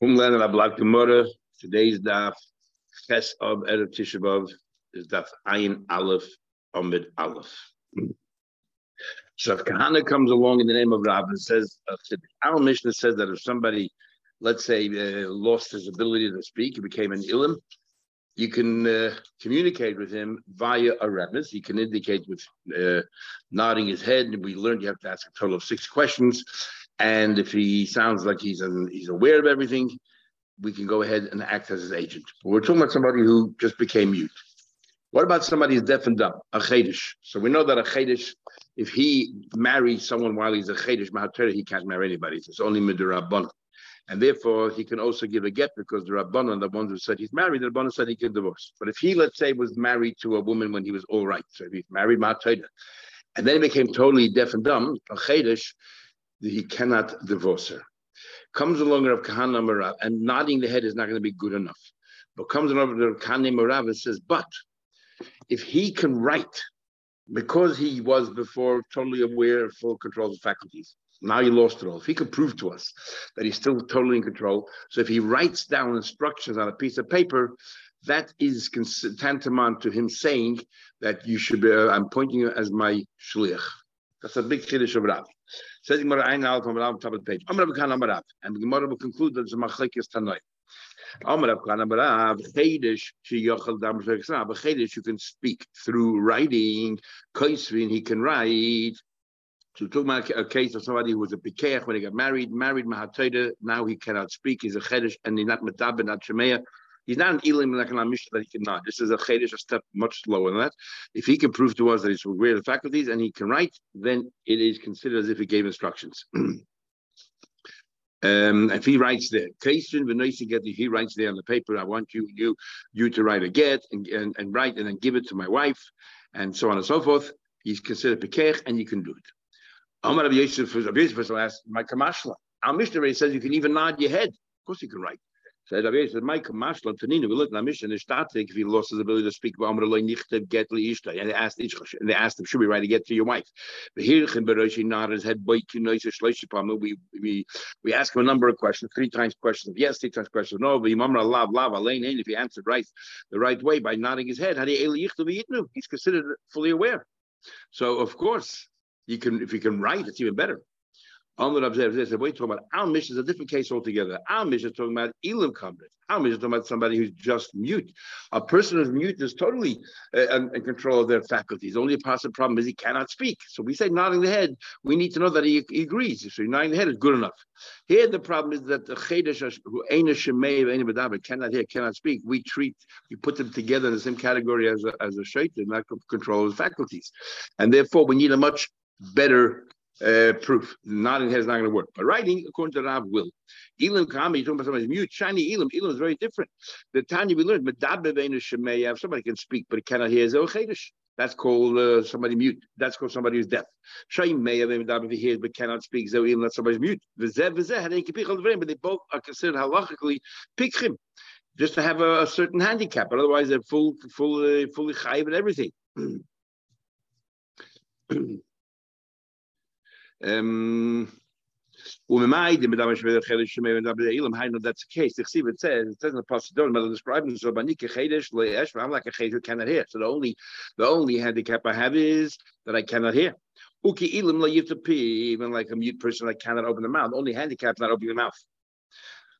Homeland of Black Gemara. Today's daf Ches of Erev Tishabov is daf Ayin Aleph Amid Aleph. So if Kahana comes along in the name of Rav and says, uh, our Mishnah says that if somebody, let's say, uh, lost his ability to speak, he became an ilim, you can uh, communicate with him via a remes. He can indicate with uh, nodding his head. And we learned you have to ask a total of six questions. And if he sounds like he's an, he's aware of everything, we can go ahead and act as his agent. But we're talking about somebody who just became mute. What about somebody who's deaf and dumb, a chedish? So we know that a chedish, if he marries someone while he's a chedish, he can't marry anybody. It's only midrabban. And therefore, he can also give a get because the Rabbanon, the ones who said he's married, the Rabbanon said he can divorce. But if he, let's say, was married to a woman when he was all right, so if he's married Ma'atayda, and then he became totally deaf and dumb, a chedish, he cannot divorce her. Comes along Rav Kahana Marav, and nodding the head is not going to be good enough. But comes along Rav Kahana Marav and says, but if he can write, because he was before totally aware of full control of faculties, now he lost it all. If he could prove to us that he's still totally in control, so if he writes down instructions on a piece of paper, that is tantamount to him saying that you should be, uh, I'm pointing you as my shliach. That's a big chiddush of Rav. Says Gemara Ein Aleph on Rav top of the page. Amar Rav Kahana Amar and the Gemara will conclude that it's a machlekes tanoi. Amar Rav Kahana Amar Rav chedish she yochel dam sheksan. But chedish you can speak through writing. Koisvin he can write. So talk about a case of somebody who was a pikeach when he got married, married mahatayda. Now he cannot speak. He's a chedish and he's not metabed, not shemeya. He's not an Elim Mishnah that he cannot. This is a Chedesh, a step much lower than that. If he can prove to us that he's aware of faculties and he can write, then it is considered as if he gave instructions. Um, if he writes there, get if he writes there on the paper, I want you you you to write a get and, and, and write and then give it to my wife, and so on and so forth. He's considered pekech, and you can do it. Rabbi Yosef, Yosef asked, my kamashla. Our Mishnah says you can even nod your head. Of course you can write. Said Rabbi said, "Mike Mashla Tanina, we look at mission is static if he lost his ability to speak. And they asked and they asked him, should we write a get to your wife? We we we ask him a number of questions, three times questions of yes, three times questions of no. But Lav Lav If he answered right the right way by nodding his head, he's considered fully aware. So of course, you can if you can write, it's even better. Amr Abzeh said, wait, talking about our mission is a different case altogether. Our mission is talking about Elam coverage. Our mission is talking about somebody who's just mute. A person who's mute is totally uh, in, in, control of their faculties. Only a possible problem is he cannot speak. So we say nodding the head, we need to know that he, he agrees. So nodding the head is good enough. Here the problem is that the Chedesh who ain't a Shemei cannot hear, cannot speak. We treat, we put them together in the same category as a, as a shaitan, not control of faculties. And therefore we need a much better uh, proof. Nodding head is not going to work. But writing, according to Rav, will. Elam Kami, you're talking about somebody's mute. Shiny Elam. Elam is very different. The Tanya we learned, Medabe somebody can speak, but cannot hear. That's called uh, somebody mute. That's called somebody who's deaf. He hears but cannot speak. So even that's somebody's mute. But they both are considered halachically pikchim, just to have a, a, certain handicap. But otherwise, they're full, full, uh, fully chayiv and everything. Um, that's the case. The Chsiv it says it says in the pasuk matter describing so banika. I'm like a chedesh who cannot hear. So the only the only handicap I have is that I cannot hear. Uki ilim even like a mute person I cannot open the mouth. Only handicap is not opening the mouth.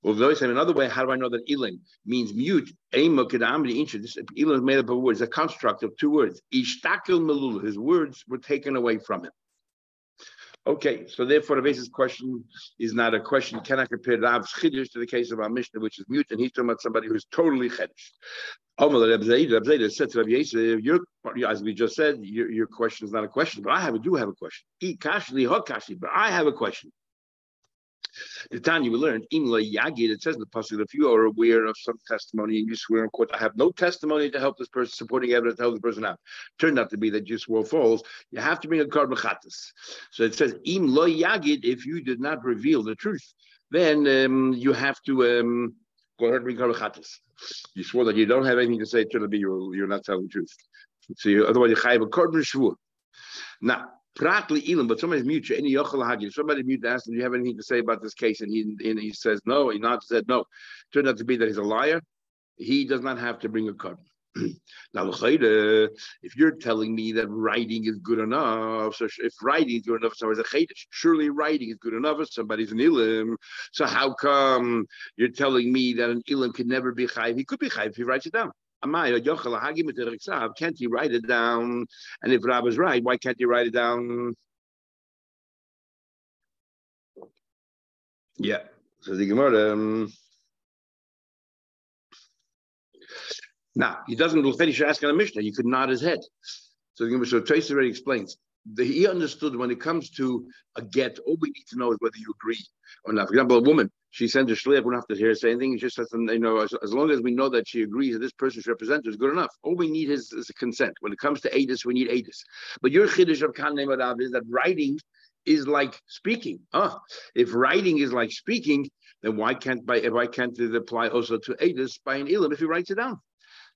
Well, very same. Another way, how do I know that ilim means mute? This Ilim is made up of words, a construct of two words. Ishtakil. His words were taken away from him. Okay, so therefore the basis question is not a question. Cannot compare Rav's chiddush to the case of our Mishnah, which is mute, and he's talking about somebody who's totally chiddush. said to Rabbi Yisrael, as we just said, your, your question is not a question, but I have, do have a question. But I have a question. The Tanya we learned, Imla Yagid, it says in the Pasuk, if you are aware of some testimony and you swear in court, I have no testimony to help this person, supporting evidence to help the person out. Turned out to be that you swore false, you have to bring a card So it says, Im lo Yagid, if you did not reveal the truth, then um, you have to um, go ahead and bring card You swore that you don't have anything to say, to be you're, you're not telling the truth. So you, otherwise you have a card Now, Pratli ilim, but somebody's mute. Any yochel hagid. Somebody mute asked him, "Do you have anything to say about this case?" And he and he says no. He not said no. Turned out to be that he's a liar. He does not have to bring a card. now, if you're telling me that writing is good enough, so if writing is good enough, so as a chaydish, surely writing is good enough if somebody's an ilim. So how come you're telling me that an ilim can never be chayv? He could be chayv if he writes it down. Can't he write it down? And if Rab is right, why can't he write it down? Yeah. So the Gemara. Now he doesn't finish asking a Mishnah. You could nod his head. So the Gemara. So Rashi already explains the, he understood when it comes to a get, all we need to know is whether you agree or not. For example, a woman, she sends a shliach, we don't have to hear say anything. She just says, you know, as, as, long as we know that she agrees that this person's representative is good enough. All we need is, is consent. When it comes to ADIS, we need ADIS. But your chiddush of Kahana is that writing is like speaking. Ah, if writing is like speaking, then why can't by why can't it apply also to ADIS by an ilim if he writes it down?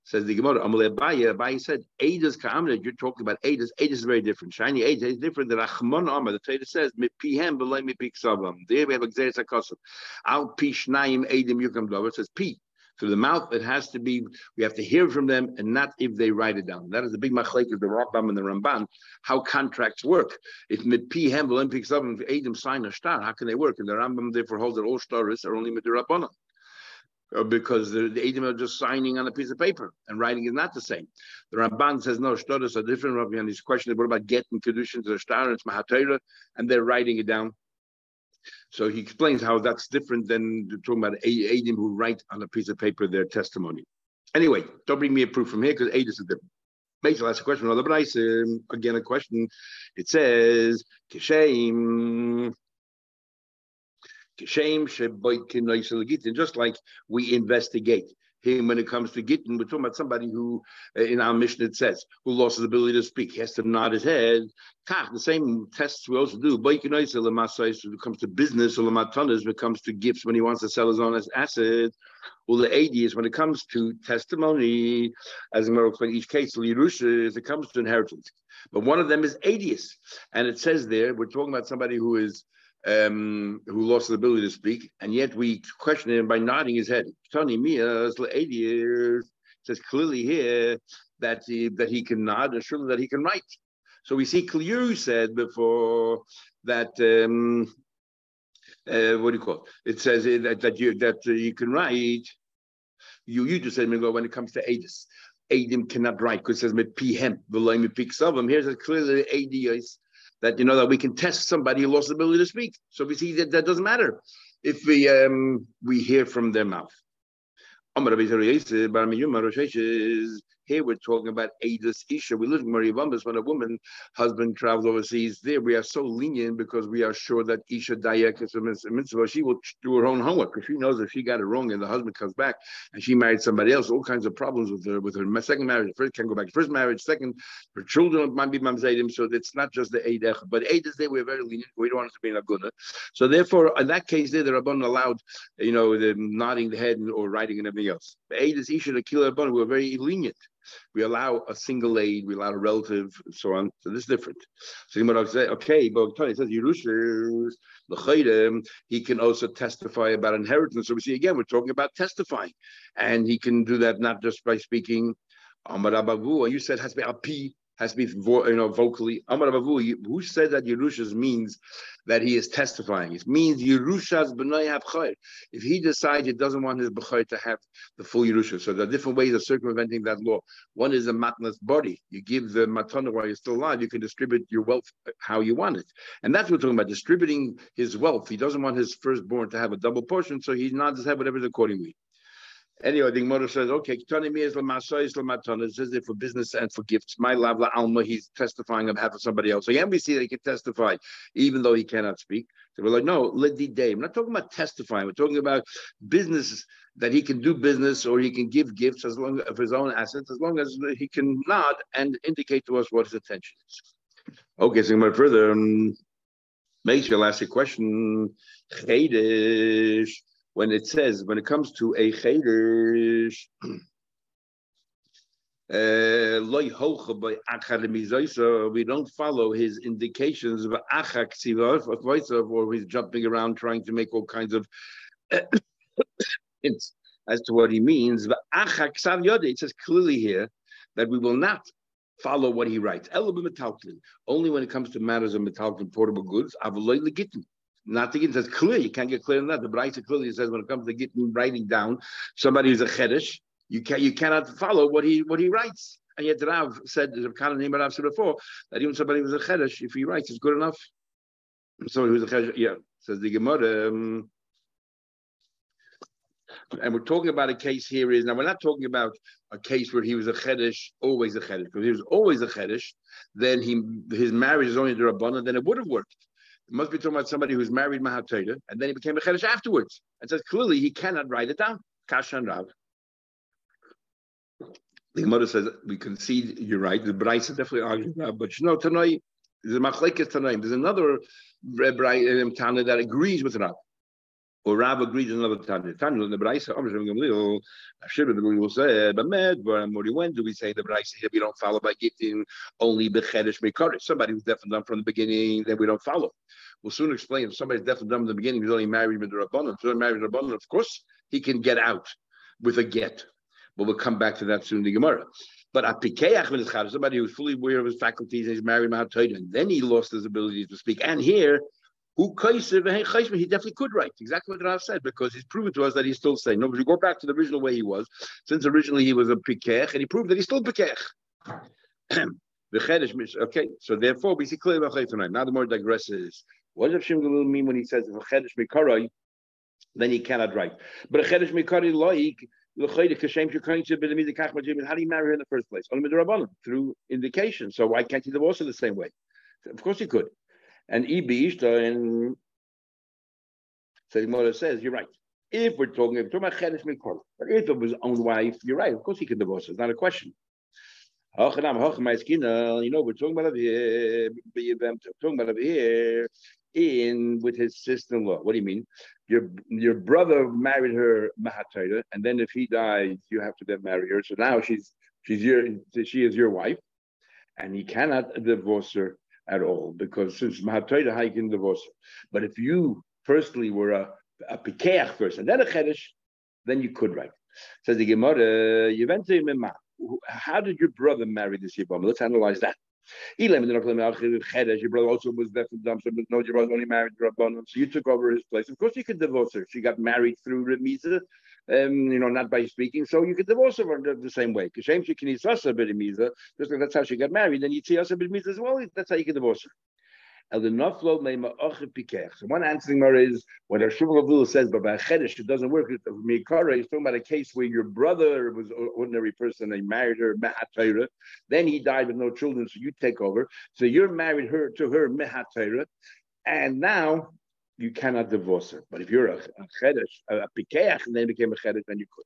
Says the Gemara, Amalei Abaye, Abaye said, Eidas Ka'amrit, you're talking about Eidas. Eidas is very different. Shiny Eidas is different than Achmon Amar. The Torah says, Mipihem b'lei mipik savam. There we have Exeris HaKosov. Al pi shnayim Eidim yukam dover. It says P. Through the mouth, it has to be, we have to hear from them and not if they write it down. That is the big machlek of the Rambam and the Ramban, how contracts work. If mipihem b'lei mipik savam, if Eidim sign a shtar, how can they work? And the Rambam therefore holds that all stars are only midirabbanon. Uh, because the, the Edom are just signing on a piece of paper and writing is not the same. The Ramban says no, Shtodas are different. Rabbi and his question is what about getting kedushin to the shtar? And it's Mahatera, and they're writing it down. So he explains how that's different than talking about Edom who write on a piece of paper their testimony. Anyway, don't bring me a proof from here because Edom is different. Basically, that's a question. Again, a question. It says, Kishem just like we investigate him when it comes to Gittin, we're talking about somebody who, uh, in our mission, it says, who lost his ability to speak. He has to nod his head. The same tests we also do. When it comes to business, when it comes to gifts, when he wants to sell his own assets. Well, the AD is when it comes to testimony, as a explained, each case, it comes to inheritance. But one of them is ADIS. And it says there, we're talking about somebody who is um, who lost the ability to speak, and yet we question him by nodding his head. Tony Mia says clearly here that he, that he can nod and surely that he can write. So we see Kliu said before that um, uh, what do you call it? It says that, that you that you can write. You you just said when it comes to Adis. Adim cannot write because it says mit pihem, picks of him. Here's a clearly ADIS that you know that we can test somebody who lost the ability to speak. So we see that that doesn't matter if we um, we hear from their mouth. Here we're talking about Adis Isha. We live in Maria Bumbas when a woman husband travels overseas. There we are so lenient because we are sure that Isha Dayak is a mitzvah. She will do her own homework because she knows if she got it wrong and the husband comes back and she married somebody else, all kinds of problems with her with her second marriage. First can go back to first marriage. Second, her children might be mamzedim. So it's not just the Eidech, but Eidech there we're very lenient. We don't want it to be in Aguna. So therefore, in that case, there the Rabban allowed, you know, the nodding the head or writing and everything else. The Eidech Isha the Killer Rabban We were very lenient. We allow a single aid, we allow a relative, and so on. So this is different. So you might say, okay, but Tony says Yerusha, he can also testify about inheritance. So we see again, we're talking about testifying, and he can do that not just by speaking. Amar Abavu, you said has to be api has to be you know vocally. Amar Abavu, who said that Yerushas means that he is testifying? It means Yerushas b'nai have If he decides he doesn't want his b'chay to have the full Yerusha, so there are different ways of circumventing that law. One is a matnas body. You give the matana while you're still alive. You can distribute your wealth how you want it, and that's what we're talking about. Distributing his wealth. He doesn't want his firstborn to have a double portion, so he nods head whatever accordingly. Anyway, the Gemara says, okay. It says it for business and for gifts. My lavla alma, he's testifying on behalf of somebody else. So again, we see that he can testify, even though he cannot speak. So we're like, no, ledi day. I'm not talking about testifying. We're talking about business that he can do business or he can give gifts as long of his own assets, as long as he can nod and indicate to us what his intention is. Okay, so going further. Um, Make sure I'll ask a question when it says, when it comes to a chaydish, Uh, we don't follow his indications of or he's jumping around trying to make all kinds of hints as to what he means. But It says clearly here that we will not follow what he writes. Only when it comes to matters of metallic portable goods. Not to get says clear. You can't get clear on that. The Brisa clearly says when it comes to getting writing down somebody who's a chedesh, you can you cannot follow what he what he writes. And yet Rav said the Kana name Rav said before that even somebody who's a chedesh, if he writes, it's good enough. Somebody who's a chedesh, yeah, says the Gemara. Um, and we're talking about a case here is now we're not talking about a case where he was a chedesh, always a chedesh. Because he was always a chedesh, then he his marriage is only the rabbanon, then it would have worked. It must be talking about somebody who's married Mahatayda, and then he became a chedesh afterwards. And says clearly he cannot write it down. Kashan Rav. The Gemara says we concede you're right. The Brisa definitely argues that, but you know, Tanoi, there's a machlekes Tanoim. There's another um, Tana that agrees with Rav. Or Rav agrees with another Tana. Tana in the Brisa, I'm sure Gamliel, Hashem the will say, but med, but when do we say the Brisa here? We don't follow by getting only bechedesh mekaris. Somebody who's deaf and dumb from the beginning, then we don't follow. We'll soon explain if somebody's deaf and dumb from the beginning, he's only married with the Rabbanon. So married with the Rabbanon, of course, he can get out with a get. But we'll come back to that soon in the Gemara. But a pikeach when it's somebody who's fully aware of his faculties, and he's married and then he lost his ability to speak. And here, who he definitely could write exactly what Rav said because he's proven to us that he's still saying. No, you go back to the original way he was, since originally he was a pikech, and he proved that he's still pikech. okay, so therefore we see clearly about tonight. Now the more digresses. What does Shimgalil mean when he says then he cannot write? But a chedesh mikari loik how do you marry her in the first place? Through indication. So why can't he divorce her the same way? Of course he could. And Ibi and so the says, you're right. If we're talking, if, talking about if it was his own wife, you're right. Of course he can divorce. It's not a question. You know, we're talking about over here, talking about over here in with his sister-in-law. What do you mean? Your your brother married her mahatayra, and then if he dies, you have to then marry her. So now she's she's your she is your wife, and he cannot divorce her at all because since mahatayra, he can divorce. But if you personally were a a pikeach first and then a chedesh, then you could write. Says the Gemara, how did your brother marry this Yibam? Let's analyze that. Your brother also was deaf and dumb, so no, your brother only married Rabbanon, so you took over his place. Of course, you could divorce her. She got married through Remiza, um, you know, not by speaking, so you could divorce her the, the same way. Because she can eat just like that's how she got married. Then you see us as well. That's how you can divorce her. So one answering more is what our Shuvah says, but by Chedesh, it doesn't work. Mikara is talking about a case where your brother was an ordinary person, they married her, Mehatayra, then he died with no children, so you take over. So you're married her to her, Mehatayra, and now you cannot divorce her. But if you're a, a Chedesh, a, a Pikeach, and then became a Chedesh, then you could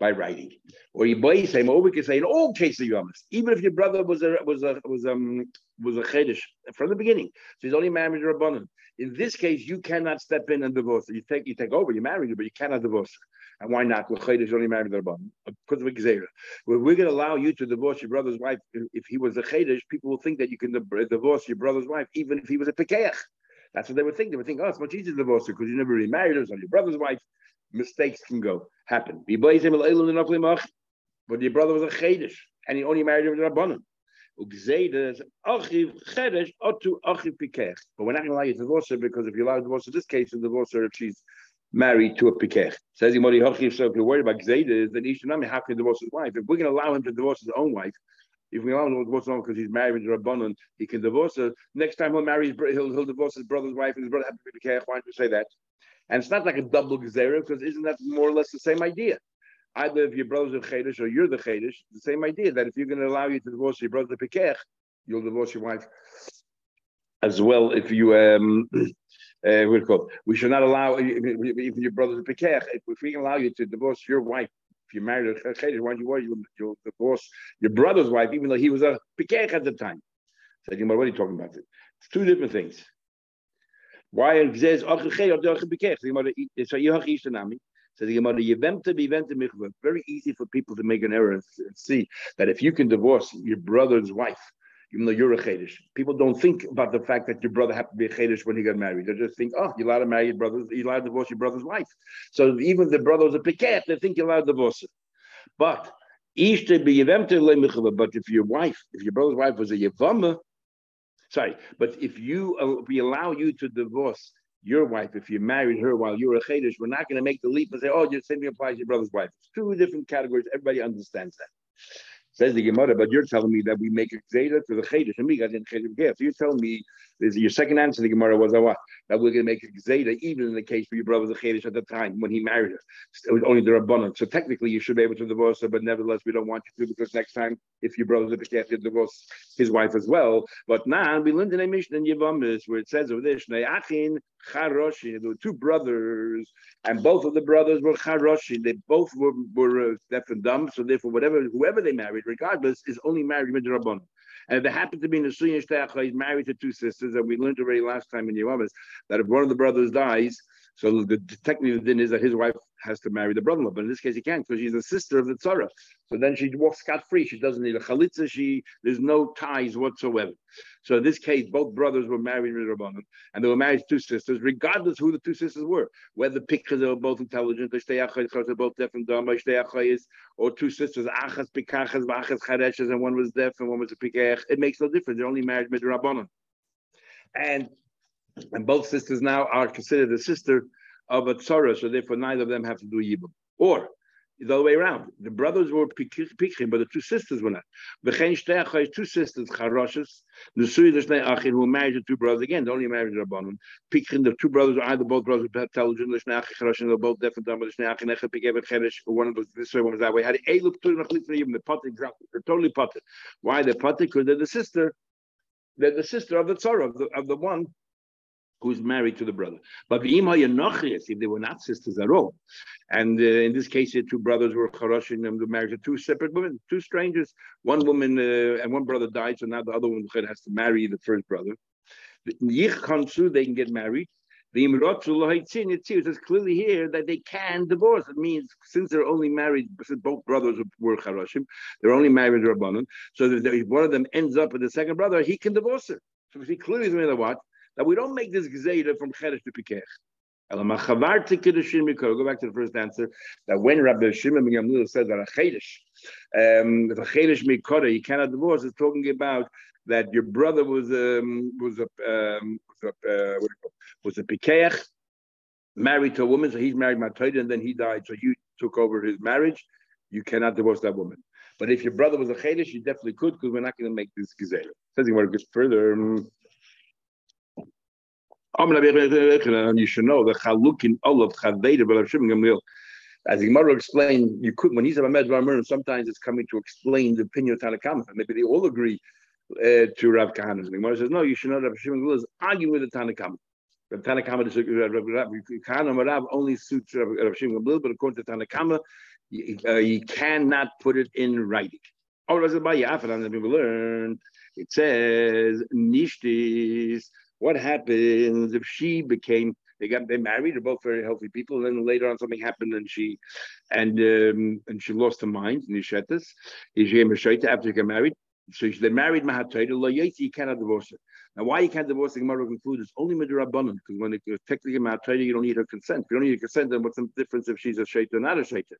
by writing. Or you buy same, or we can say in all cases honest. Even if your brother was a was a was um was a chedesh from the beginning, so he's only married a rabbanon. In this case, you cannot step in and divorce her. You take you take over, you marry her, but you cannot divorce her. And why not? Well, chedesh only married a rabbanon because of Xera. We're going to allow you to divorce your brother's wife. If he was a chedesh, people will think that you can divorce your brother's wife, even if he was a pekeach. That's what they would think. They would think, oh, it's much easier to divorce her because you never remarried married her. It's on your brother's wife mistakes can go happen. But your brother was a chedesh, and he only married her with rabbanon. But we're not going to allow you to divorce her because if you allow divorce in this case, you divorce her if she's married to a pikech. Says so if you're worried about Gzeda, then Ishanami, how can divorce his wife? If we're going to allow him to divorce his own wife, if we allow him to divorce because he's married to Rabbanon, he can divorce her. Next time he'll marry, his, he'll, he'll divorce his brother's wife, and his brother have to be. Why don't you say that? And it's not like a double gezerah because isn't that more or less the same idea? Either if your brother's a chedish or you're the chedish, the same idea that if you're going to allow you to divorce your brother pikech, you'll divorce your wife as well. If you um, uh? We should not allow if your brother's pikech. If we allow you to divorce your wife, you're married a chedish, why don't you you'll, divorce your brother's wife, even though he was a pikech at the time? So, what are you talking about? It's two different things. Why it says you. Very easy for people to make an error and see that if you can divorce your brother's wife, even though you're a Chedish, people don't think about the fact that your brother happened to be a Chedish when he got married. They just think, oh, you're allowed to marry your brother, you're allowed to divorce your brother's wife. So even if the brother was a Piket, they think you're allowed to divorce. But but if your wife, if your brother's wife was a Yevama, sorry, but if you uh, we allow you to divorce your wife, if you married her while you were a Chedesh, we're not going to make the leap and say, oh, just same applies to your brother's wife. It's two different categories. Everybody understands that. Says the Gemara, but you're telling me that we make a Zeta for the Chedesh, and we got in Chedesh So you're telling me, this, your second answer to the Gemara was, what? That we're going to make a Zeta, even in the case where your brother was a Chedesh at the time when he married her. It was only the Rabbanon. So technically, you should be able to divorce her, but nevertheless, we don't want you to because next time, if your brother's a Chedesh, you divorce his wife as well. But now, we learned in a Mishnah in Yevamis where it says over there. There were two brothers, and both of the brothers were Charoshi. They both were, were uh, deaf and dumb. So therefore, whatever whoever they married, regardless, is only married with Rabban. And if they happen to be in a Suyin Shteach, he's married to two sisters, and we learned already last time in Yevamis that if one of the brothers dies, so the technical thing is that his wife has to marry the brother-in-law, but in this case he can't because she's a sister of the tzara. So then she walks scot-free. She doesn't need a chalitza. She there's no ties whatsoever. So in this case, both brothers were married in Rabbanim, and they were married to two sisters, regardless who the two sisters were, whether pictures are both intelligent, or both deaf and dumb, or two sisters, achas pikachas, achas chareshes, and one was deaf and one was a pikach. It makes no difference. They're only married with Rabbanim. And and both sisters now are considered a sister of a tzara, so therefore neither of them have to do yibum. Or the other way around, the brothers were pikim, but the two sisters were not. V'chein two sisters charoshes, nesui l'shnei achin who married the two brothers again. They only married Rabbanon. Pikim, the two brothers are either both brothers intelligent, l'shnei achin charoshes, they're both deaf and dumb. L'shnei achin echad et cheresh. One was this way, one was that way. Had a look to the potter exactly. They're totally potter. Why they're potter? Because they're the sister. They're the sister of the tzara of the of the one who's married to the brother. But if they were not sisters at all, and uh, in this case, the two brothers were charoshin and married to two separate women, two strangers. One woman uh, and one brother died, so now the other one has to marry the first brother. They can get married. The it says clearly here that they can divorce. It means since they're only married, since both brothers were charashim, they're only married Rabbanon. So if one of them ends up with the second brother, he can divorce her. So he clearly the what that we don't make this gezeda from cheresh to pikech. Go back to the first answer that when Rabbi Shimon ben Gamliel says that a chedesh, um, a chedesh mikora, you cannot divorce. It's talking about that your brother was um, was a um, was a uh, was a pikeach, married to a woman, so he's married Matoida, and then he died, so you took over his marriage. You cannot divorce that woman. But if your brother was a chedesh, you definitely could, because we're not going to make this gezerah. Says he want to further. Um, you should know the chalukin olav chaveda but Shimon Gamliel. As the Gemara explained, you could when he's a Medvar sometimes it's coming to explain the opinion of Tanakama. Maybe they all agree uh, to Rav Kahana. The Gemara says, no, you should know that Shimon Gamliel is arguing with the Tanakama. The Tanakama. Rav Kahana Rav only suits Rav Shimon Gamliel, but according to Tanakama, you, uh, you cannot put it in writing. All Oh, it learned. It says nishtis what happens if she became they got they married, they're both very healthy people, and then later on something happened and she and um, and she lost her mind, Nishetas. Is she after she got married? So they married Mahatayda, Lo you cannot divorce her. Now, why you can't divorce the Gemara concludes only Midrabanan, because when it's technically Mahatayda, you don't need her consent. If you don't need her consent, then what's the difference if she's a Shaita or not a Shaita?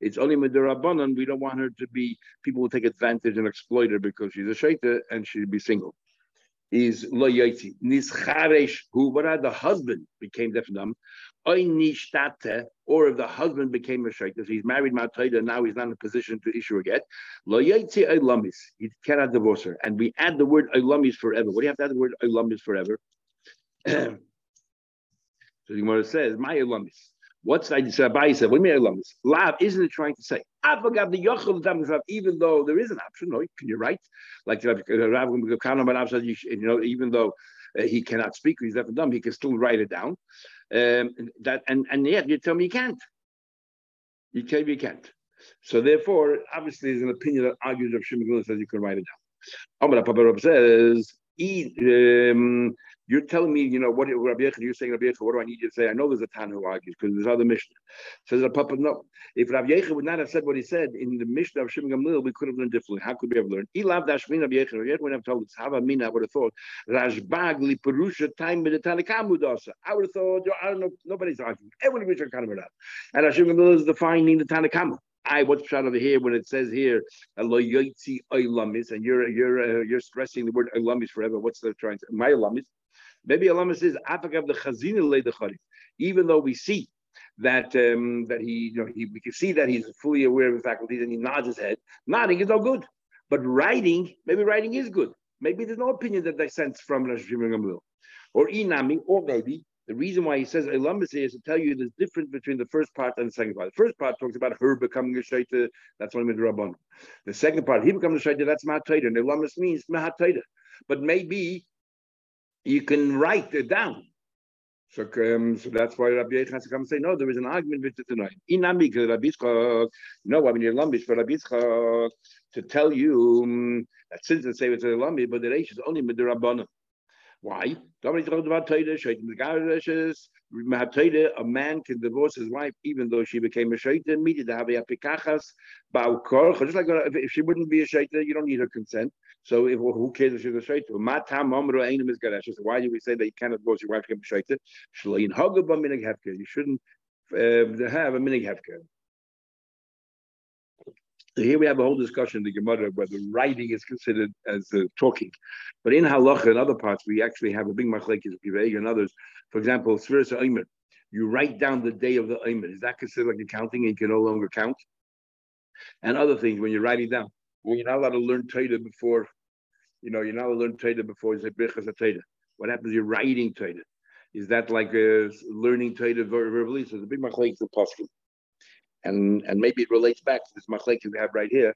It's only Midrabanan, we don't want her to be, people will take advantage and exploit her because she's a Shaita and she'd be single is lo yoytzi. Nischaresh, who what are the husband became and dumb, or if the husband became a sheikh, so he's married Mataida, now he's not in a position to issue a get. Lo yoytzi ilamis, he cannot divorce her. And we add the word ilamis forever. What do you have to add the word ilamis forever? so the Gemara says, my ilamis. What's I said? Said, "What do you mean Lav isn't it trying to say? Even though there is an option, no, can you write? Like Rav said, you know, even though uh, he cannot speak, he's deaf and dumb, he can still write it down. Um, that and and yet you tell me you can't. You me you can't. So therefore, obviously, there's an opinion that argues of Shimon says you can write it down. Amar Papa says, um, You're telling me, you know, what Rabbi Yechon, you're saying Rabbi Yechon, what do I need you to say? I know there's a Tan who argues because there's other Mishnah. Says a Papa, no. If Rabbi Yechon would not have said what he said in the Mishnah of Shimon we could have learned differently. How could we have learned? He loved Ashmin Rabbi Yechon. Rabbi Yechon would have told us, Hava Mina, I would have thought, Rashbag li Perusha time with the Tanakamudasa. I would have thought, I don't know, nobody's arguing. Everyone of that. And Ashim Gamliel is defining the Tanakamu. I what's shot over here when it says here oilamis, and you're you're uh, you're stressing the word oilamis forever. What's the trying to my oilamis? Maybe oilamis is apagav the chazina le the Even though we see that um, that he you know he we can see that he's fully aware of the faculties and he nods his head. Nodding is no good, but writing maybe writing is good. Maybe there's no opinion that they sense from Rosh Gamliel, or inami, or maybe the reason why he says Elamis is to tell you the difference between the first part and the second part. The first part talks about her becoming a shaita, that's only Midrabban. The second part, he becomes a shaita, that's Mahataita. And Elamis means Mahataita. But maybe you can write it down. So, um, so that's why Rabbi Yechon has to come and say, no, there is an argument with the tonight. Inami, because Rabbi Yitzchak, no, I mean, Elamis for Rabbi Yitzchak to tell you um, that since they say it's a Elamis, but the Reish is only Midrabban. Why? A man can divorce his wife even though she became a shaitan. Just like if she wouldn't be a shaitan, you don't need her consent. So if, who cares if she's a shaitan? Why do we say that you cannot divorce your wife became a shaitan? You shouldn't uh, have a minig hefker. Here we have a whole discussion in the Gemara whether writing is considered as uh, talking. But in Halacha and other parts, we actually have a big machlekes of and others. For example, Sfiris Omer, you write down the day of the Omer. Is that considered like accounting and you can no longer count? And other things when you're writing down. Well, you're not allowed to learn Torah before, you know, you're not allowed to learn Torah before you say Birchas. What happens you're writing Torah? Is that like uh, learning Torah verbally? So a big machlekes of Paskin and and maybe it relates back to this machlek we have right here.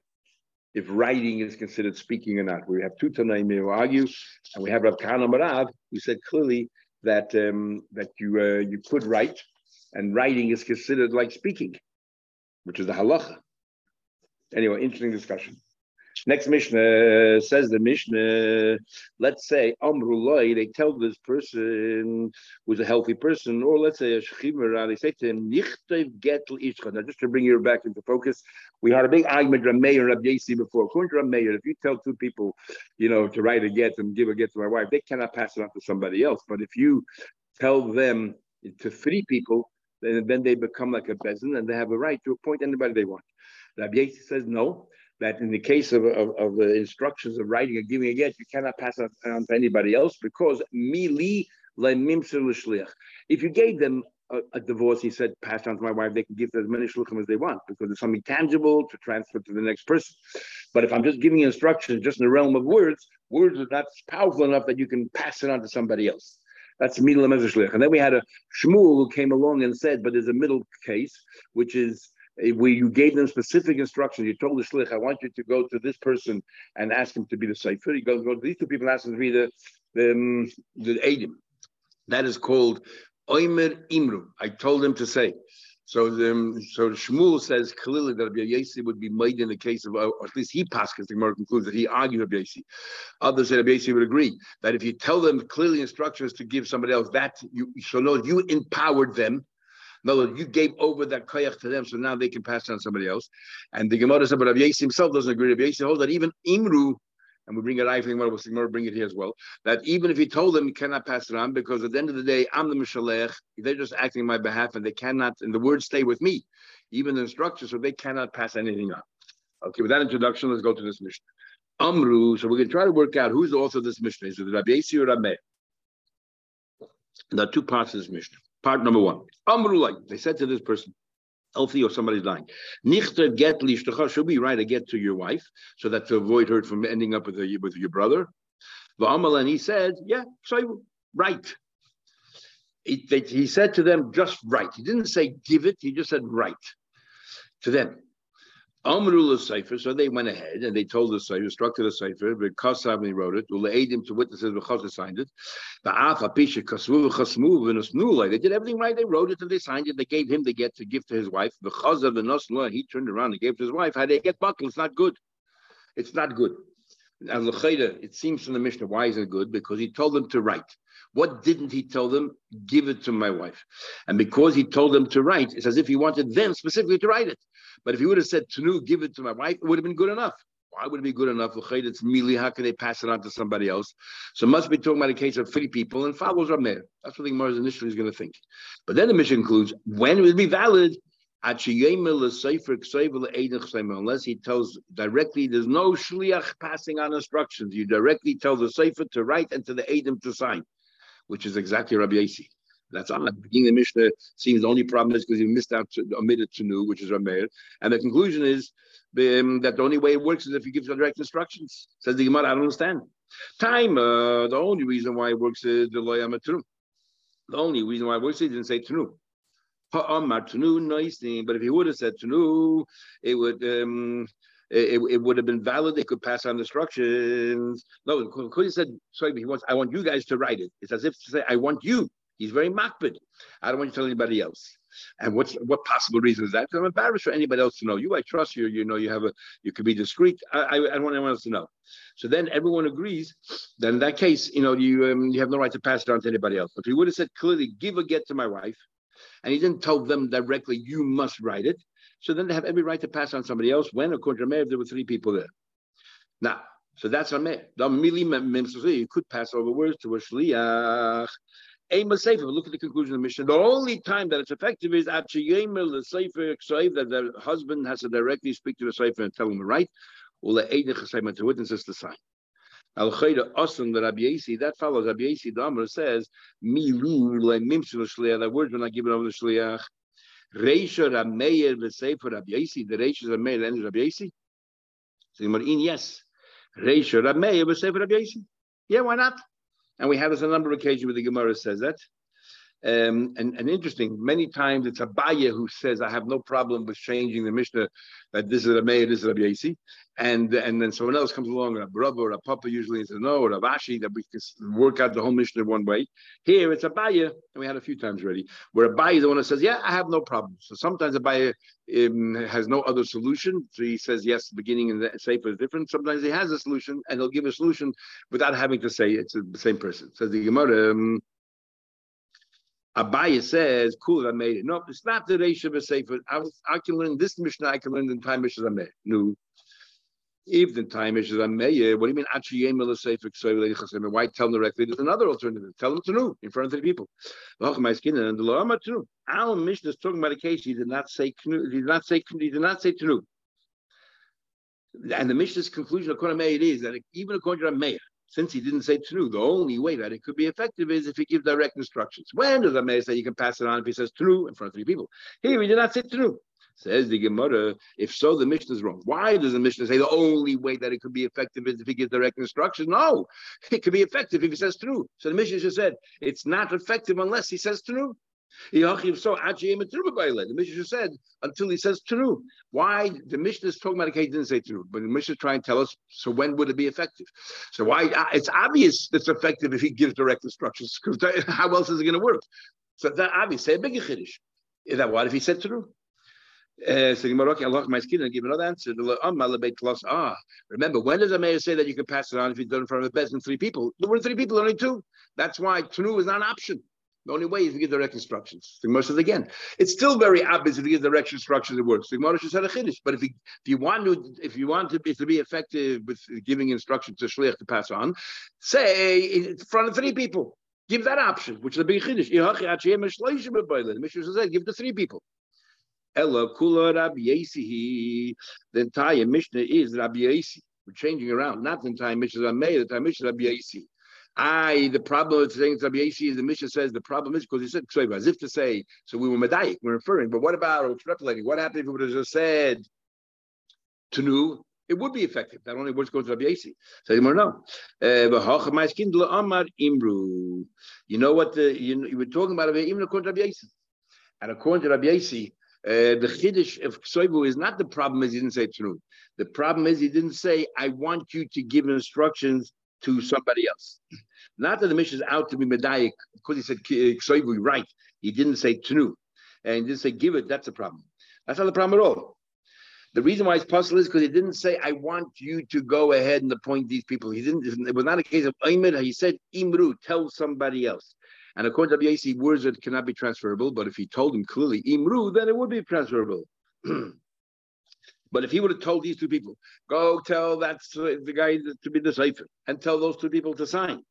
If writing is considered speaking or not, we have two Tanaim who argue, and we have Rav Kahana Marav who said clearly that um, that you uh, you could write, and writing is considered like speaking, which is the halacha. Anyway, interesting discussion. Next Mishnah uh, says the Mishnah, let's say Amrullah, they tell this person who's a healthy person, or let's say a Shechimera, they say to him, Nichtev get Now, just to bring you back into focus, we had a big argument with Meir and Rabbi Yasi before. According to if you tell two people, you know, to write a get and give a get to my wife, they cannot pass it on to somebody else. But if you tell them to three people, then, then they become like a peasant and they have a right to appoint anybody they want. Rabbi Yasi says no that in the case of, of, of, the instructions of writing or giving a get, you cannot pass it on to anybody else because mili If you gave them a, a, divorce, he said, pass on to my wife, they can give as many shluchim as they want because it's something tangible to transfer to the next person. But if I'm just giving instructions just in the realm of words, words are not powerful enough that you can pass it on to somebody else. That's middle And then we had a Shmuel who came along and said, but there's a middle case, which is where you gave them specific instructions. You told the shlich, I want you to go to this person and ask him to be the sefer. You go, go to these two people and ask them to be the the, um, the Adim. That is called Oimer Imru. I told him to say. So the, um, so Shmuel says clearly that Rabbi Yossi would be made in the case of, or at least he passes. The Gemara concludes that he argued Rabbi Yossi. Others say Rabbi Yossi would agree that if you tell them clearly instructions to give somebody else, that you so know you empowered them no, you gave over that koyach to them, so now they can pass it on somebody else. And the Gemara said, but Rabbi Yasi himself doesn't agree. Rabbi Yasi holds that even Imru, and we bring it I think we'll bring it here as well, that even if he told them he cannot pass it on, because at the end of the day, I'm the Mishalech, they're just acting on my behalf, and they cannot, and the words stay with me, even the instructions, so they cannot pass anything on. Okay, with that introduction, let's go to this mission. Amru, so we're going to try to work out who's the author of this mission. Is it Rabbi Yasi or Rabbi There are two parts of this mission. Part number one. Amrulai. They said to this person, healthy or somebody's dying. Nichter get lishtacha. Should we write a get to your wife so that to avoid her from ending up with, a, with your brother? and he said, yeah, so write. He, he said to them, just write. He didn't say give it. He just said write to them. Amrul Sefer, so they went ahead and they told the Sefer, instructed the Sefer, because he wrote it, will aid him to witnesses, because signed it. The. They did everything right. They wrote it and they signed it. They gave him the get to give to his wife. Because of the Nosla, he turned around and gave to his wife. How they get buckle? It's not good. It's not good. And Now, it seems from the Mishnah, why is it good? Because he told them to write. What didn't he tell them? Give it to my wife. And because he told them to write, it's as if he wanted them specifically to write it. But if he would have said, Tanu, give it to my wife, it would have been good enough. Why would it be good enough? It's merely how can they pass it on to somebody else? So must be talking about a case of three people and follows Rameir. That's what the Gemara initially is going to think. But then the mission concludes when it would be valid unless he tells directly, there's no shliach passing on instructions. You directly tell the sefer to write and to the Adam to sign, which is exactly Rabbi Yasi. That's odd. Beginning the Mishnah seems the only problem is because you missed out to omitted to new, which is Rameir. And the conclusion is um, that the only way it works is if you give direct instructions. Says the Gemara, I don't understand. Time, uh, the only reason why it works is the loyam tunu. The only reason why it works is he didn't say tunu. But if he would have said tunu, it would um, it, it, would have been valid. They could pass on instructions. No, because he said, sorry, he wants, I want you guys to write it. It's as if to say, I want you. He's very makbid. I don't want you to tell anybody else. And what's what possible reason is that? I'm embarrassed for anybody else to know. You, I trust you. You know, you have a, you could be discreet. I, I, I don't want anyone else to know. So then everyone agrees. Then in that case, you know, you um, you have no right to pass it on to anybody else. But if he would have said clearly, give a get to my wife, and he didn't tell them directly, you must write it. So then they have every right to pass on somebody else. When, according to Meir, there were three people there. Now, so that's a Meir. You could pass over words to a shliach. Aim Sefer. Look at the conclusion of the mission. The only time that it's effective is at the Sefer that the husband has to directly speak to the Sefer and tell him write, or the Eidich to witnesses to sign. Al Chayda Osam the Rabbi Yasi, that follows Rabbi Yasi Damar says, Mi Lu Le Mimsul Shliach, that word when I give it over the Shliach. Reisha Rameir the Sefer Rabbi Yasi, the Reisha Rameir and Rabbi Yasi. So Marin, yes. Reisha Rameir the Sefer Rabbi Yasi. Yeah, why not? And we have this a number of occasions where the Gemara says that. Um, and, and interesting, many times it's a Abaye who says, I have no problem with changing the Mishnah that this is a Meir, this is a Yasi. And, and then someone else comes along, a brother or a papa usually, and says, no, or a Ashi, that we can work out the whole mission in one way. Here it's Abaye, and we had a few times already, where Abaye is the one that says, yeah, I have no problem. So sometimes Abaye um, has no other solution. So he says, yes, the beginning and the Sefer is different. Sometimes he has a solution, and he'll give a solution without having to say it's the same person. Says the Gemara, um, Abaye says, "Cool, I made it." No, it's not the Reish of a Sefer. I, was, I can learn this Mishnah. I can learn the time Mishnah I made. No, the time is I made, what do you mean? A. Why tell them directly? There's another alternative. Tell them to know in front of the people. My skin and the law to know. Our mission is talking about a case. He did not say. He did not say. He did not say to know. And the Mishnah's conclusion, according to Meir, is that even according to Meir, since he didn't say true, the only way that it could be effective is if he gives direct instructions. When does a Meir say you can pass it on if he says true in front of three people? Here he did not say true. Says the Gemara, if so, the Mishnah is wrong. Why does the Mishnah say the only way that it could be effective is if he gives direct instructions? No, it could be effective if he says true. So the Mishnah just said it's not effective unless he says true. So the Mishnah said until he says true. Why the Mishnah is talking about a case didn't say true, but the Mishnah is trying to tell us. So when would it be effective? So why uh, it's obvious it's effective if he gives direct instructions. Because how else is it going to work? So that obvious. Say a bigger chiddush. Is that what if he said true? Uh, so Gemara, Allah my skin and give another answer. Ah, remember when does a Meir say that you can pass it on if you've done in front of a bezin three people? There were three people, only two. That's why tunu is not an option. The only way is to give direct instructions. The says again, it's still very obvious if you give direct instructions, it works. The Gemara should a chiddush. But if you, if you want to, if you want to be, to be effective with giving instructions to shliach to pass on, say in front of three people. Give that option, which is a big chiddush. The says, give to three people. Ella kula Rabbi. The entire Mishnah is Rabbi Yasi. We're changing around. Not the entire Mishnah is Rabbi The entire Mishnah is Rabbi Yasi. I, the problem with saying Rabbi Yashi is the Mishnah says the problem is because he said as if to say, so we were Medayik, we're referring, but what about extrapolating? What happened if we would have just said Tanu? It would be effective. That only words go to Rabbi Yashi. So you know. Uh, you know what the you, you were talking about even according to Rabbi Yashi. And according to Rabbi Yashi, uh, the chiddush of Ksoibu is not the problem is he didn't say Tanu. The problem is he didn't say, I want you to give instructions to somebody else. Not that the mission is out to be medayik because he said ksoivu right. He didn't say tnu, and he didn't say give it. That's a problem. That's not the problem at all. The reason why it's possible is because he didn't say, I want you to go ahead and appoint these people. He didn't, it was not a case of Aymer. He said, Imru, tell somebody else. And according to WAC, words that cannot be transferable. But if he told him clearly, Imru, then it would be transferable. but if he would have told these two people, go tell that's the guy to be the cipher and tell those two people to sign,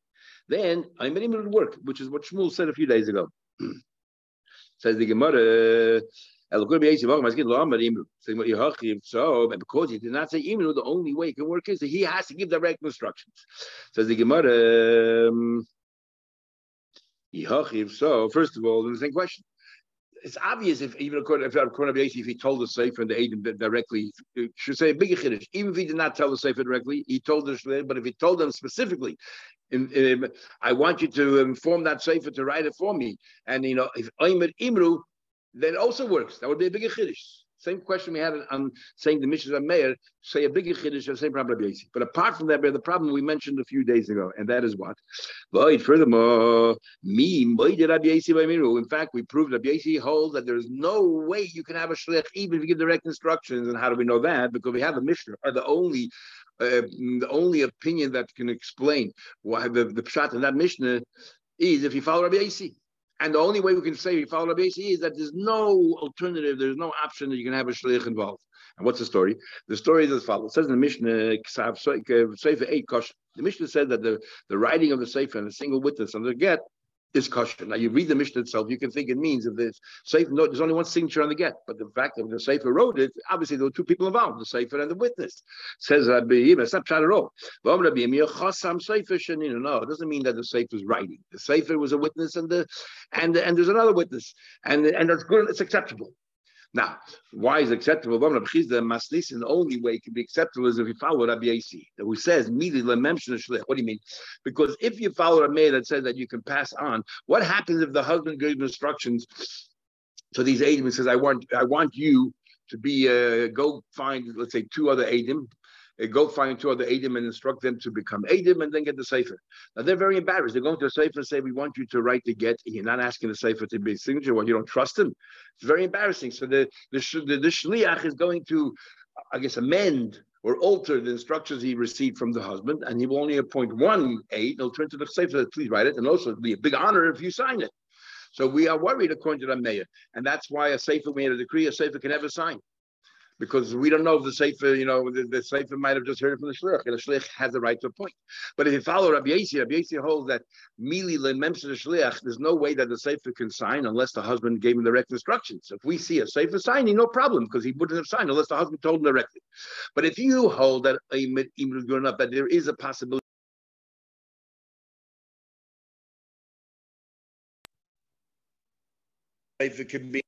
then Aymer would work, which is what Shmuel said a few days ago. Says the Gemara, so because he did not say Imru, the only way it can work is that he has to give direct instructions. Says the Gemara. Um, so, first of all, the same question. It's obvious if even according according to if he told the Sefer and the agent directly, should say a bigger chiddush. Even if he did not tell the Sefer directly, he told the but if he told them specifically, in, in, I want you to inform that Sefer to write it for me. And you know, if Aymer Imru, that also works. That would be a bigger chiddush. Same question we had on saying the Mishnah Meir, say a bigger chiddush, the same problem. But apart from that, the problem we mentioned a few days ago, and that is what? But Furthermore, me, in fact, we proved that Yossi holds that there's no way you can have a shlich even if you give direct instructions. And how do we know that? Because we have a Mishnah, are the only uh, the only opinion that can explain why the, the pshat in that Mishnah is if you follow Rabbi. And the only way we can say we follow Rabbi is that there's no alternative, there's no option that you can have a shlich involved. And what's the story? The story is as follows. It says in the Mishnah, Sefer uh, 8 Kosh. The Mishnah said that the, the writing of the Sefer and a single witness on the get is kosher. Now you read the Mishnah itself, you can think it means if there's Sefer, no, there's only one signature on the get, but the fact that the Sefer wrote it, obviously there were two people involved, the Sefer and the witness. Says Rabbi Yim, it's not pshat at all. No, it doesn't mean that the Sefer is writing. The Sefer was a witness and the and and there's another witness, and and that's good, it's acceptable. Now, why is acceptable? The only way it can be acceptable is if you follow Rabbi Yossi, who says, What do you mean? Because if you follow a maid that says that you can pass on, what happens if the husband gives instructions to these Adam says, I want, I want you to be uh, go find, let's say, two other uh, go find two other Adim and instruct them to become Adim and then get the Sefer. Now they're very embarrassed. They're going to a Sefer and say, We want you to write the get. You're not asking the Sefer to be a signature. Well, you don't trust him. It's very embarrassing. So the, the, the, the Shliach is going to, I guess, amend or alter the instructions he received from the husband, and he will only appoint one aid. He'll turn to the Sefer, please write it, and also it'll be a big honor if you sign it. So we are worried according to the mayor, and that's why a Sefer made a decree, a Sefer can never sign because we don't know if the Sefer, you know, the, the Sefer might have just heard it from the Shlich, and the Shlich has the right to appoint. But if you follow Rabbi Yossi, Rabbi Yossi holds that Mili Lememsa the Shlich, there's no way that the Sefer can sign unless the husband gave him direct instructions. If we see a Sefer signing, no problem, because he wouldn't have signed unless the husband told him directly. But if you hold that eh, that there is a possibility if it can be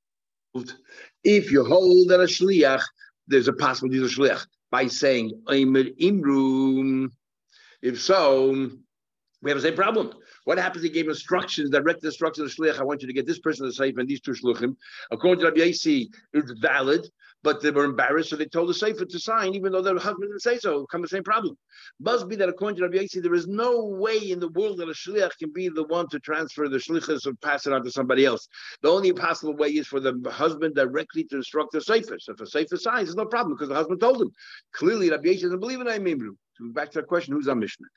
if you hold that a shliach, there's a possibility of a shliach by saying imru. If so, we have the same problem. What happens? He gave instructions, direct instructions to shliach. I want you to get this person to safe and these two shluchim. According to Rabbi Yossi, it's valid but they were embarrassed, so they told the Sefer to sign, even though their husband didn't say so. Come the same problem. Must be that according to Rabbi Yossi, there is no way in the world that a shliach can be the one to transfer the shlichus or pass it on to somebody else. The only possible way is for the husband directly to instruct the Sefer. So if a Sefer signs, there's no problem because the husband told him. Clearly, Rabbi Yossi doesn't believe in Aimimru back to the question, who's our Mishnah?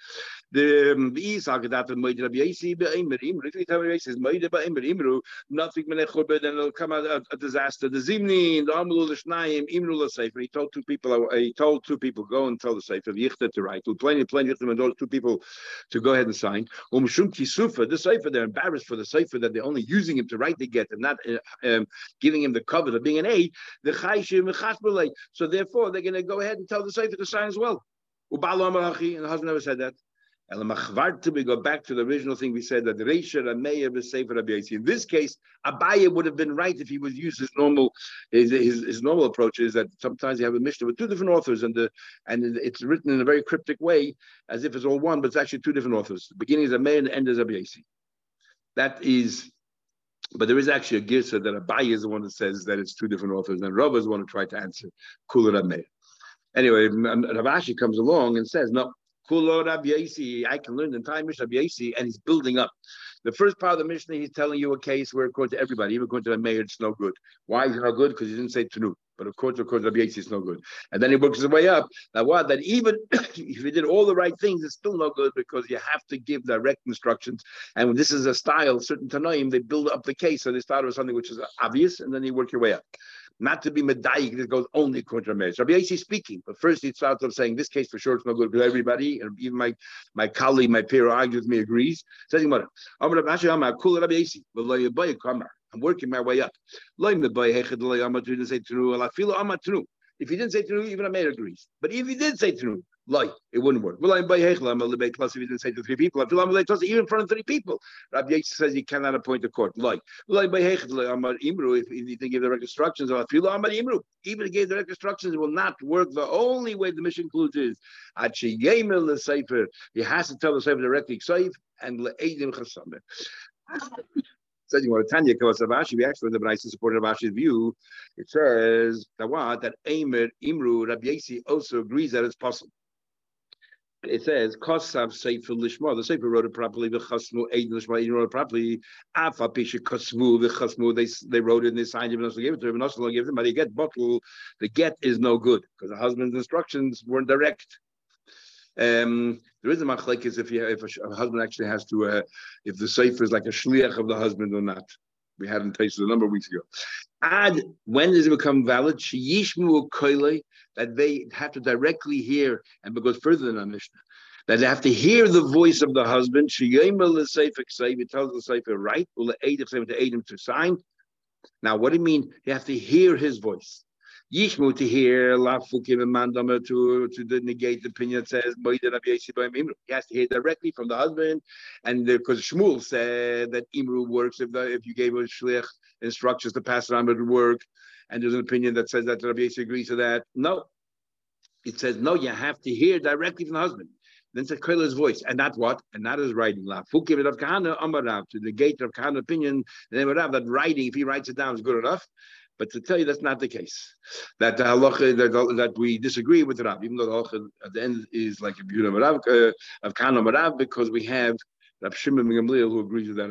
The um, Isaac that the Moed Rabbi Yossi be'Imr Imru. If you tell me says Moed be'Imr Imru, nothing menechur, then it'll come out a, a disaster. The Zimni, the Amlu l'Shnayim Imru l'Sefer. He told two people. He told two people go and tell the Sefer Yichta to write. Plenty, plenty of them and two people to go ahead and sign. Umshum Kisufa. The Sefer, they're embarrassed for the Sefer that they're only using him to write the get and not uh, um, giving him the cover of being an aid. The Chayshim So therefore, they're going to go ahead and tell the Sefer to sign as well. And the husband never said that. We go back to the original thing we said that In this case, Abaye would have been right if he would use his normal his, his, his, normal approach is that sometimes you have a Mishnah with two different authors and the and it's written in a very cryptic way as if it's all one, but it's actually two different authors. The beginning is Ameya and the end is Abiyasi. That is but there is actually a girsa that Abaye is the one that says that it's two different authors, and Rav is the one who tried to answer Kula Rameya. Anyway, Rav Ashi comes along and says, no, Kulo Rabbi I can learn the entire Mishnah Rabbi and he's building up The first part of the Mishnah, he's telling you a case where, according to everybody, even according to the mayor, it's no good. Why is it no good? Because he didn't say Tanu. But of course, of course, Rabbi Yossi is no good. And then he works his way up. That what? That even if you did all the right things, it's still no good because you have to give direct instructions. And this is a style, certain Tanoim, they build up the case. So they start with something which is obvious, and then you work your way up not to be medayik, this goes only according to Rabbi Yossi speaking, but first he starts off saying this case for sure it's no good because everybody, and even my my colleague, my peer argues with me agrees. Says I'm working my way up. If he didn't say true, even a mayor agrees. But if he did say Tanu, like it wouldn't work. Well, I'm by Hechlam, a debate plus if he didn't say to three people. I feel I'm like even in front of three people. Rabbi Yates says you cannot appoint a court. Like, well, I'm by Hechlam, Imru, if he didn't give direct instructions, I feel I'm Imru. Even if he gave direct instructions, it will not work. The only way the mission includes is Achi Yemel the Sefer. He has to tell the Sefer directly, Saif and Le'edim Chasameh. says you want to Tanya Kavas Avashi, we actually the Braisa supported Avashi's view. It says that what that Aimer Imru Rabbi Yossi also agrees that it's possible. It says Kosav Sefer Lishma. The Sefer wrote it properly. The Chasmu Eid Lishma. He wrote it properly. Afa Pisha Kosmu. The Chasmu. They they wrote it and they signed it. And gave it to him. And gave them. But he get bottle. The get is no good because the husband's instructions weren't direct. Um, there is a machlekes if you if a, a, husband actually has to uh, if the sefer is like a shliach of the husband or not. We had in tasted a number of weeks ago. Add when does it become valid? Sheyishmu koile that they have to directly hear and it goes further than our Mishnah. That they have to hear the voice of the husband. It tells the sefer right. Will the aid to aid him to sign. Now, what do you mean? You have to hear his voice. Yishmu to hear lafukim and mandama to to negate the opinion that says he has to hear directly from the husband, and because Shmuel said that Imru works if the, if you gave a shlich instructions to pass it on, it would work, and there's an opinion that says that Rabbi Yossi agrees to that. No, it says no. You have to hear directly from the husband. Then says Koila's voice, and not what, and not his writing. Fukim of Kahana Amarav to negate of Kahana opinion. And then that writing, if he writes it down, is good enough. But to tell you that's not the case. That the halacha that, that we disagree with Rav, even though the halacha at the end is like a Yehuda Rav uh, of Kana Rav, because we have Rav Shimon Gamliel who agrees with that.